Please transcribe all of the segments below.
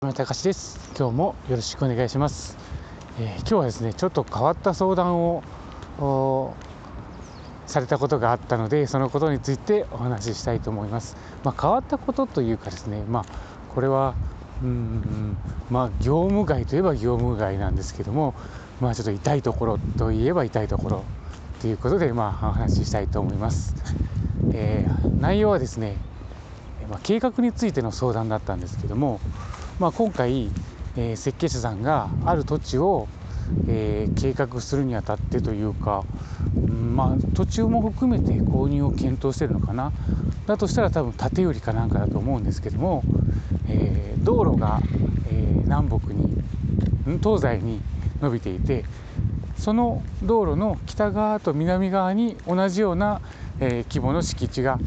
村隆です。今日もよろしくお願いします、えー、今日はですねちょっと変わった相談をされたことがあったのでそのことについてお話ししたいと思います、まあ、変わったことというかですねまあこれはうんまあ業務外といえば業務外なんですけどもまあちょっと痛いところといえば痛いところということでまあお話ししたいと思います、えー、内容はですねまあ、計画についての相談だったんですけども、まあ、今回、えー、設計者さんがある土地を、えー、計画するにあたってというか、んまあ、途中も含めて購入を検討してるのかな。だとしたら多分建売りかなんかだと思うんですけども、えー、道路が、え南北に東西に伸びていてその道路の北側と南側に同じような、え規模の敷地が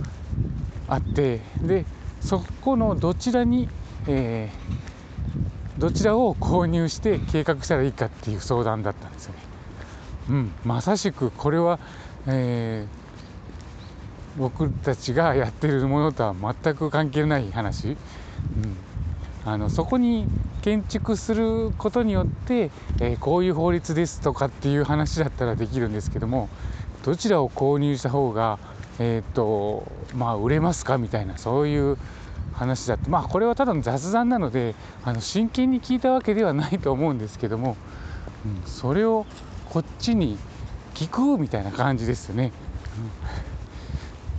あってでそこのどちらに、えー、どちらを購入して計画したらいいかっていう相談だったんですよね。うん、まさしくこれは、えー、僕たちがやってるものとは全く関係ない話、うん、あのそこに建築することによって、えー、こういう法律ですとかっていう話だったらできるんですけどもどちらを購入した方がえっ、とまあ売れますかみたいなそういう話だって。まあこれはただの雑談なのであの真剣に聞いたわけではないと思うんですけども、うん、それをこっちに聞くみたいな感じですよね。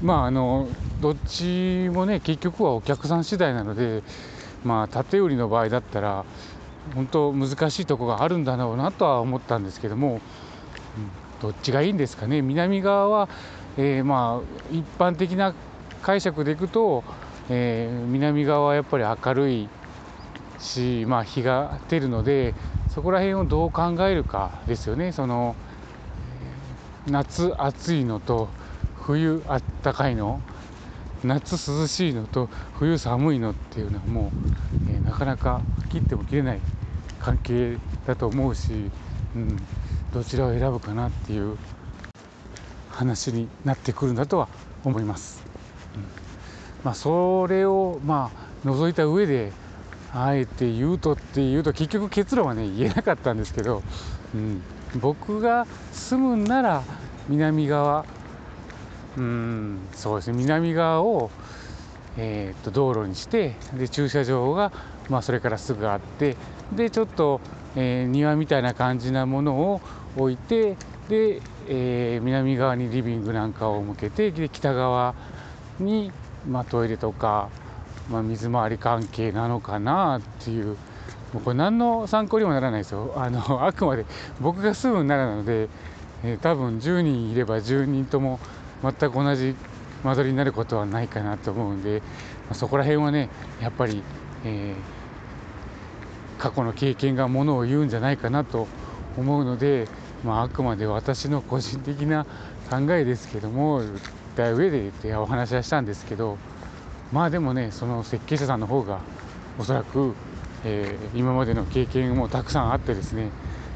うん、まああのどっちもね結局はお客さん次第なのでまあ縦売りの場合だったら本当難しいとこがあるんだろうなとは思ったんですけども、うん、どっちがいいんですかね。南側はえー、まあ一般的な解釈でいくと、えー、南側はやっぱり明るいし、まあ、日が出るのでそこら辺をどう考えるかですよねその夏暑いのと冬あったかいの夏涼しいのと冬寒いのっていうのはもう、えー、なかなか切っても切れない関係だと思うし、うん、どちらを選ぶかなっていう話になってくるんだとは思います。うん、まあ、それをまあ除いた上であえて言うとっていうと結局結論はね言えなかったんですけど、うん、僕が住むんなら南側うんそうですね南側を、えー、っと道路にしてで駐車場が、まあ、それからすぐあってでちょっと、えー、庭みたいな感じなものを置いてで、えー、南側にリビングなんかを向けてで北側に、まあ、トイレとか、まあ、水回り関係なのかなっていう。もうこれ何の参考にもならないですよ。あの あくまで僕が住むならなので、えー、多分10人いれば10人とも全く同じ間取りになることはないかなと思うんで、まあ、そこら辺はねやっぱり、えー、過去の経験がものを言うんじゃないかなと思うので、まあ、あくまで私の個人的な考えですけどもった上で言お話はしたんですけどまあでもねその設計者さんの方がおそらく、えー、今までの経験もたくさんあってですね、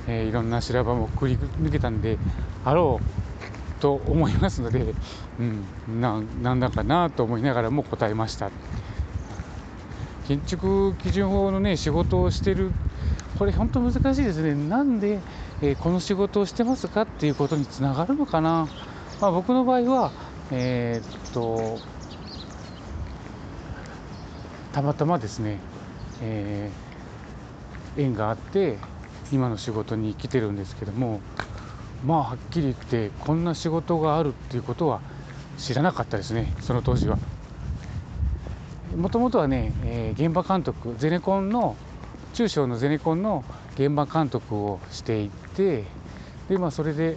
えー、いろんな修羅場もくり抜けたんであろうと思いますので、うん、ななんだかなと思いながらも答えました。建築基準法のね仕事をしてるこれ本当難しいですね。なんでえー、この仕事をしてますかっていうことにつながるのかな、まあ、僕の場合は、えー、っとたまたまですね、えー、縁があって今の仕事に来てるんですけどもまあはっきり言ってこんな仕事があるっていうことは知らなかったですねその当時は。もともとはね、えー、現場監督ゼネコンの中小のゼネコンの現場監督をしていてで、まあ、それで、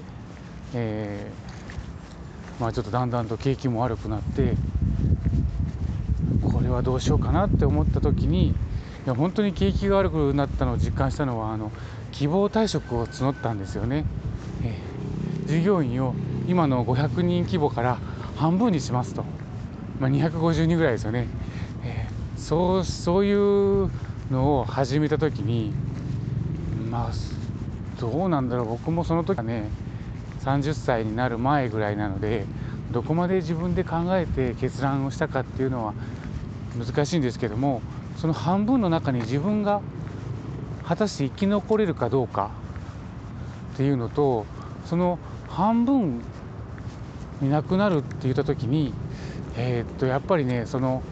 えー、まあ、ちょっとだんだんと景気も悪くなってこれはどうしようかなって思った時にいや本当に景気が悪くなったのを実感したのはあの希望退職を募ったんですよね、えー、従業員を今の500人規模から半分にしますと、まあ、250人ぐらいですよね、えー、そうそういうのを始めた時にまあどうなんだろう。僕もその時はね30歳になる前ぐらいなのでどこまで自分で考えて決断をしたかっていうのは難しいんですけどもその半分の中に自分が果たして生き残れるかどうかっていうのとその半分いなくなるって言った時にえー、っとやっぱりねその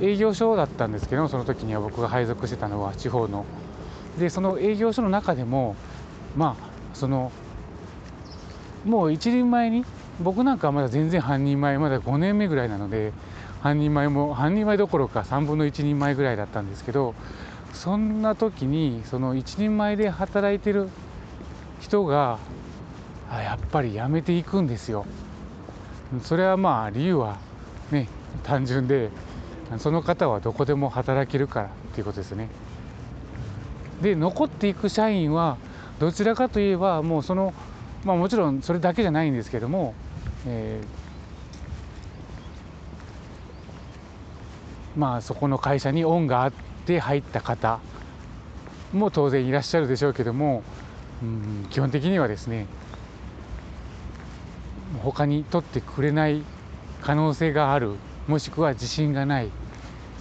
営業所だったんですけどその時には僕が配属してたのは地方の。でその営業所の中でもまあそのもう一人前に僕なんかまだ全然半人前まだ5年目ぐらいなので半人前も半人前どころか3分の1人前ぐらいだったんですけどそんな時にその一人前で働いてる人がやっぱり辞めていくんですよ。それはまあ理由はね単純でその方はどこでも働けるからっていうことですね。で残っていく社員はどちらかといえばもうそのまあもちろんそれだけじゃないんですけども、えー、まあそこの会社に恩があって入った方も当然いらっしゃるでしょうけども、うん、基本的にはですね他に取ってくれない可能性があるもしくは自信がない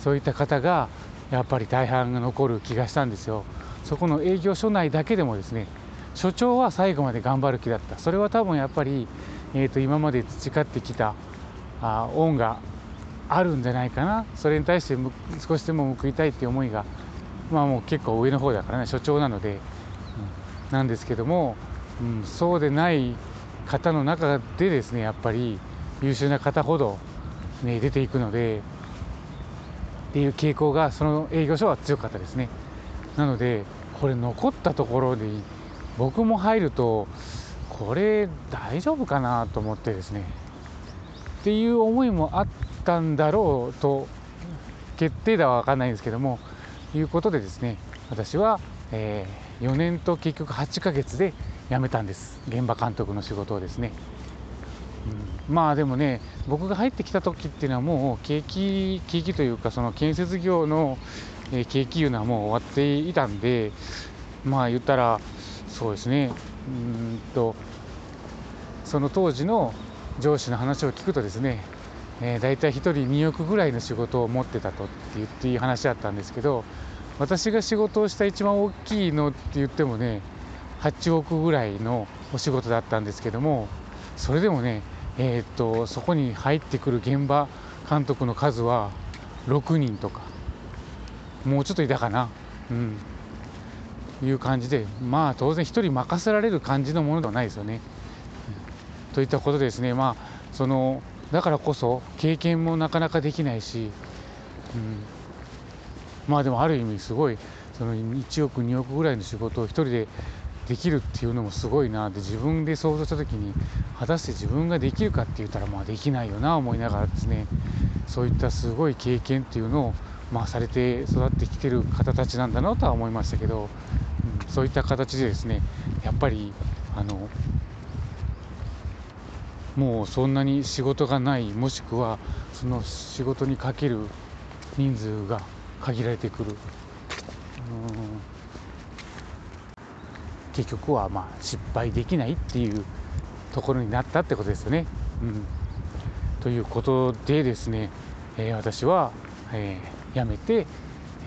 そういった方がやっぱり大半が残る気がしたんですよ。そこの営業所内だけでもですね所長は最後まで頑張る気だった。それは多分やっぱり、えー、と今まで培ってきたあ恩があるんじゃないかな。それに対して少しでも報いたいっていう思いがまあもう結構上の方だからね所長なので、うん、なんですけども、うん、そうでない方の中でですねやっぱり優秀な方ほど、ね、出ていくのでっていう傾向がその営業所は強かったですね。なのでこれ残ったところで僕も入るとこれ大丈夫かなと思ってですね。っていう思いもあったんだろうと決定打は分かんないんですけどもいうことでですね私は、えー、4年と結局8ヶ月で辞めたんです。現場監督の仕事をですね、うん、まあでもね僕が入ってきた時っていうのはもう景気景気というかその建設業の景気いうのはもう終わっていたんでまあ言ったらそうですね。うんとその当時の上司の話を聞くとですね、えー、大体1人2億ぐらいの仕事を持ってたとって言っていい話だったんですけど私が仕事をした一番大きいのって言ってもね8億ぐらいのお仕事だったんですけどもそれでもね、えー、っとそこに入ってくる現場監督の数は6人とかもうちょっといたかな、うん、いう感じでまあ当然1人任せられる感じのものではないですよね。といったことですねまあそのだからこそ経験もなかなかできないし、うん、まあでもある意味すごいその1億2億ぐらいの仕事を1人でできるっていうのもすごいなって自分で想像した時に果たして自分ができるかって言ったらまあできないよな思いながらですね。そういったすごい経験っていうのをまあされて育ってきてる方たちなんだなとは思いましたけど、うん、そういった形でですねやっぱりあのもうそんなに仕事がないもしくはその仕事にかける人数が限られてくる。結局はまあ失敗できないっていうところになったってことですよね。うん、ということでですね、えー、私は、えー、辞めて、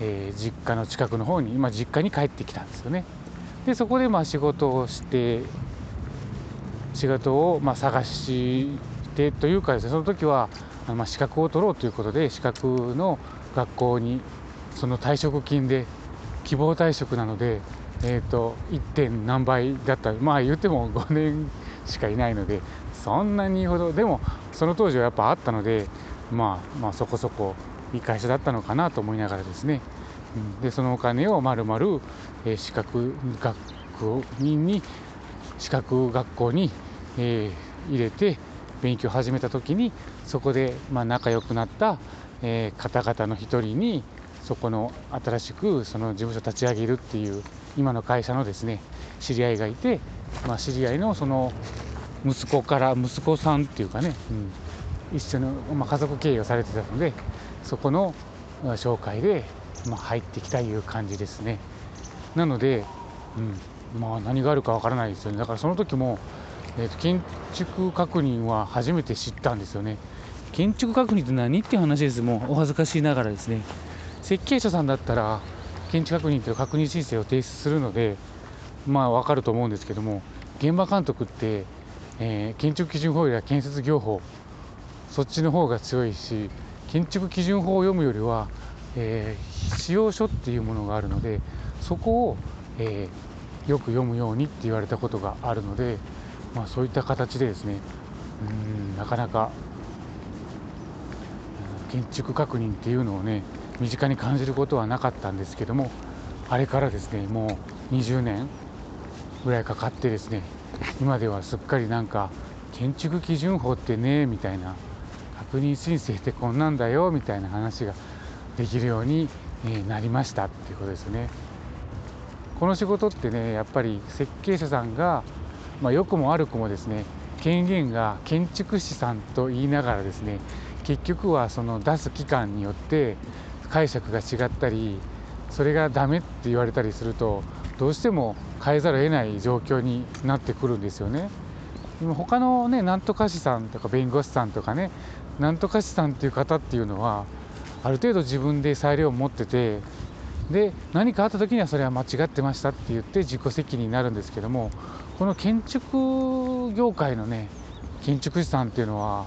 えー、実家の近くの方に今実家に帰ってきたんですよね。でそこでまあ仕事をして仕事をまあ探してというかですねその時はまあ資格を取ろうということで資格の学校にその退職金で希望退職なのでえーと、1. 点何倍だったまあ言っても5年しかいないのでそんなにほどでもその当時はやっぱあったので、まあ、まあそこそこいい会社だったのかなと思いながらですね、うん、でそのお金をまるまる資格学人に資格学校に、えー、入れて勉強を始めた時にそこでまあ仲良くなった、えー、方々の一人にそこの新しくその事務所立ち上げるっていう今の会社のですね知り合いがいて、まあ、知り合いのその息子から息子さんっていうかね、うん、一緒の、まあ、家族経営をされてたのでそこの紹介で、まあ、入ってきたいう感じですね。なので、うんまあ、何があるかわからないですよね。だからその時も、えーと、建築確認は初めて知ったんですよね。建築確認って何っていう話です。もうお恥ずかしいながらですね。設計者さんだったら建築確認という確認申請を提出するのでまあ分かると思うんですけども現場監督って、えー、建築基準法や建設業法そっちの方が強いし建築基準法を読むよりは、えー、使用書っていうものがあるのでそこを、えー、よく読むようにって言われたことがあるので、まあ、そういった形でですねうんなかなか建築確認っていうのをね身近に感じることはなかったんですけどもあれからですねもう20年ぐらいかかってですね今ではすっかりなんか建築基準法ってねみたいな確認申請ってこんなんだよみたいな話ができるようになりましたっていうことですね。この仕事ってねやっぱり設計者さんが、まあ、良くも悪くもですね権限が建築士さんと言いながらですね結局はその出す期間によって解釈が違ったりそれがダメって言われたりするとどうしても変えざるを得ない状況になってくるんですよね。他のねなんとか師さんとか弁護士さんとかねなんとか師さんっていう方っていうのはある程度自分で裁量を持っててで何かあった時にはそれは間違ってましたって言って自己責任になるんですけどもこの建築業界のね建築士さんっていうのは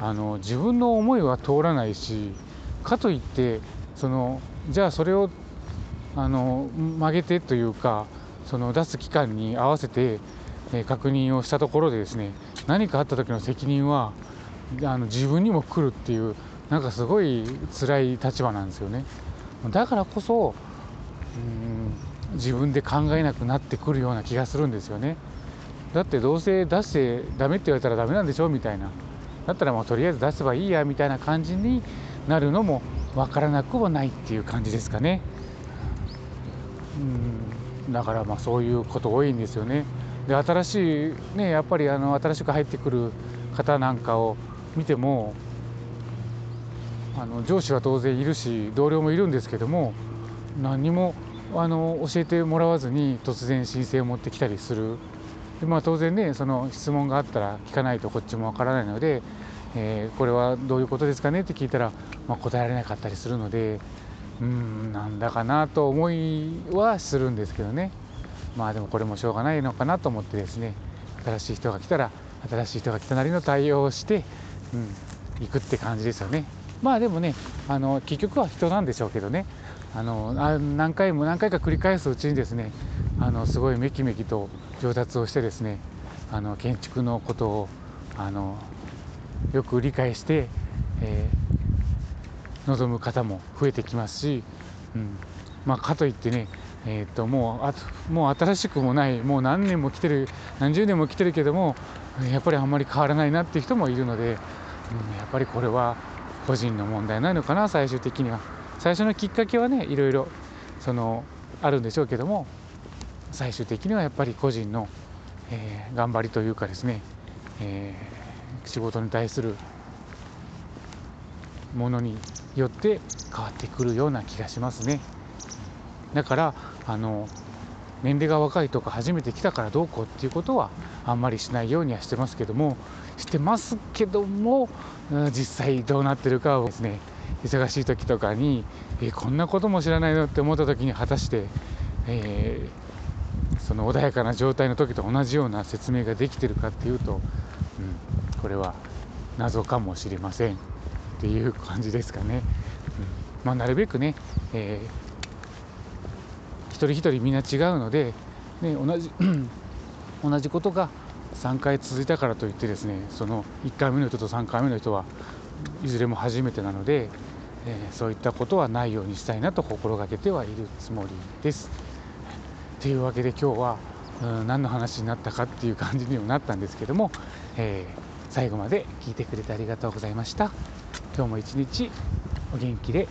あの自分の思いは通らないしかといってそのじゃあそれをあの曲げてというかその出す期間に合わせて、え確認をしたところでですね何かあった時の責任はあの自分にも来るっていうなんかすごい辛い立場なんですよね。だからこそうん自分で考えなくなってくるような気がするんですよね。だってどうせ出してダメって言われたらダメなんでしょ？みたいなだったらもうとりあえず出せばいいやみたいな感じになるのも分からなくはないっていう感じですかね。うんだからまあそういうこと多いんですよね。で新しいねやっぱりあの新しく入ってくる方なんかを見てもあの上司は当然いるし同僚もいるんですけども何にもあの教えてもらわずに突然申請を持ってきたりする。で、まあ、当然ねその質問があったら聞かないとこっちもわからないので、えー、これはどういうことですかねって聞いたら、まあ、答えられなかったりするのでうんなんだかなと思いはするんですけどね。まあでもこれもしょうがないのかなと思ってですね新しい人が来たら新しい人が来たなりの対応をして、うん、行くって感じですよね。まあでもねあの結局は人なんでしょうけどね。あの何回も何回か繰り返すうちにですねあのすごいめきめきと上達をしてですねあの建築のことをあのよく理解して、えー、望む方も増えてきますし、うん。まあ、かといってねえー、ともうあもう新しくもないもう何年も来てる何十年も来てるけどもやっぱりあんまり変わらないなっていう人もいるので、うん、やっぱりこれは個人の問題なのかな最終的には最初のきっかけはねいろいろそのあるんでしょうけども最終的にはやっぱり個人の、えー、頑張りというかですね、えー、仕事に対するものによって変わってくるような気がしますね。だからあの年齢が若いとか初めて来たからどうこうっていうことはあんまりしないようにはしてますけどもしてますけども実際どうなってるかはですね忙しい時とかに、えこんなことも知らないのって思った時に果たして、えー、その穏やかな状態の時と同じような説明ができてるかっていうと、うん、これは謎かもしれませんっていう感じですかね。うんまあ、なるべくね、えー、一人一人みんな違うので、ね、同じ 同じことが3回続いたからといってですねその1回目の人と3回目の人はいずれも初めてなので、えー、そういったことはないようにしたいなと心がけてはいるつもりです。というわけで今日は、うん、何の話になったかっていう感じにもなったんですけども、えー、最後まで聞いてくれてありがとうございました。今日も一日お元気で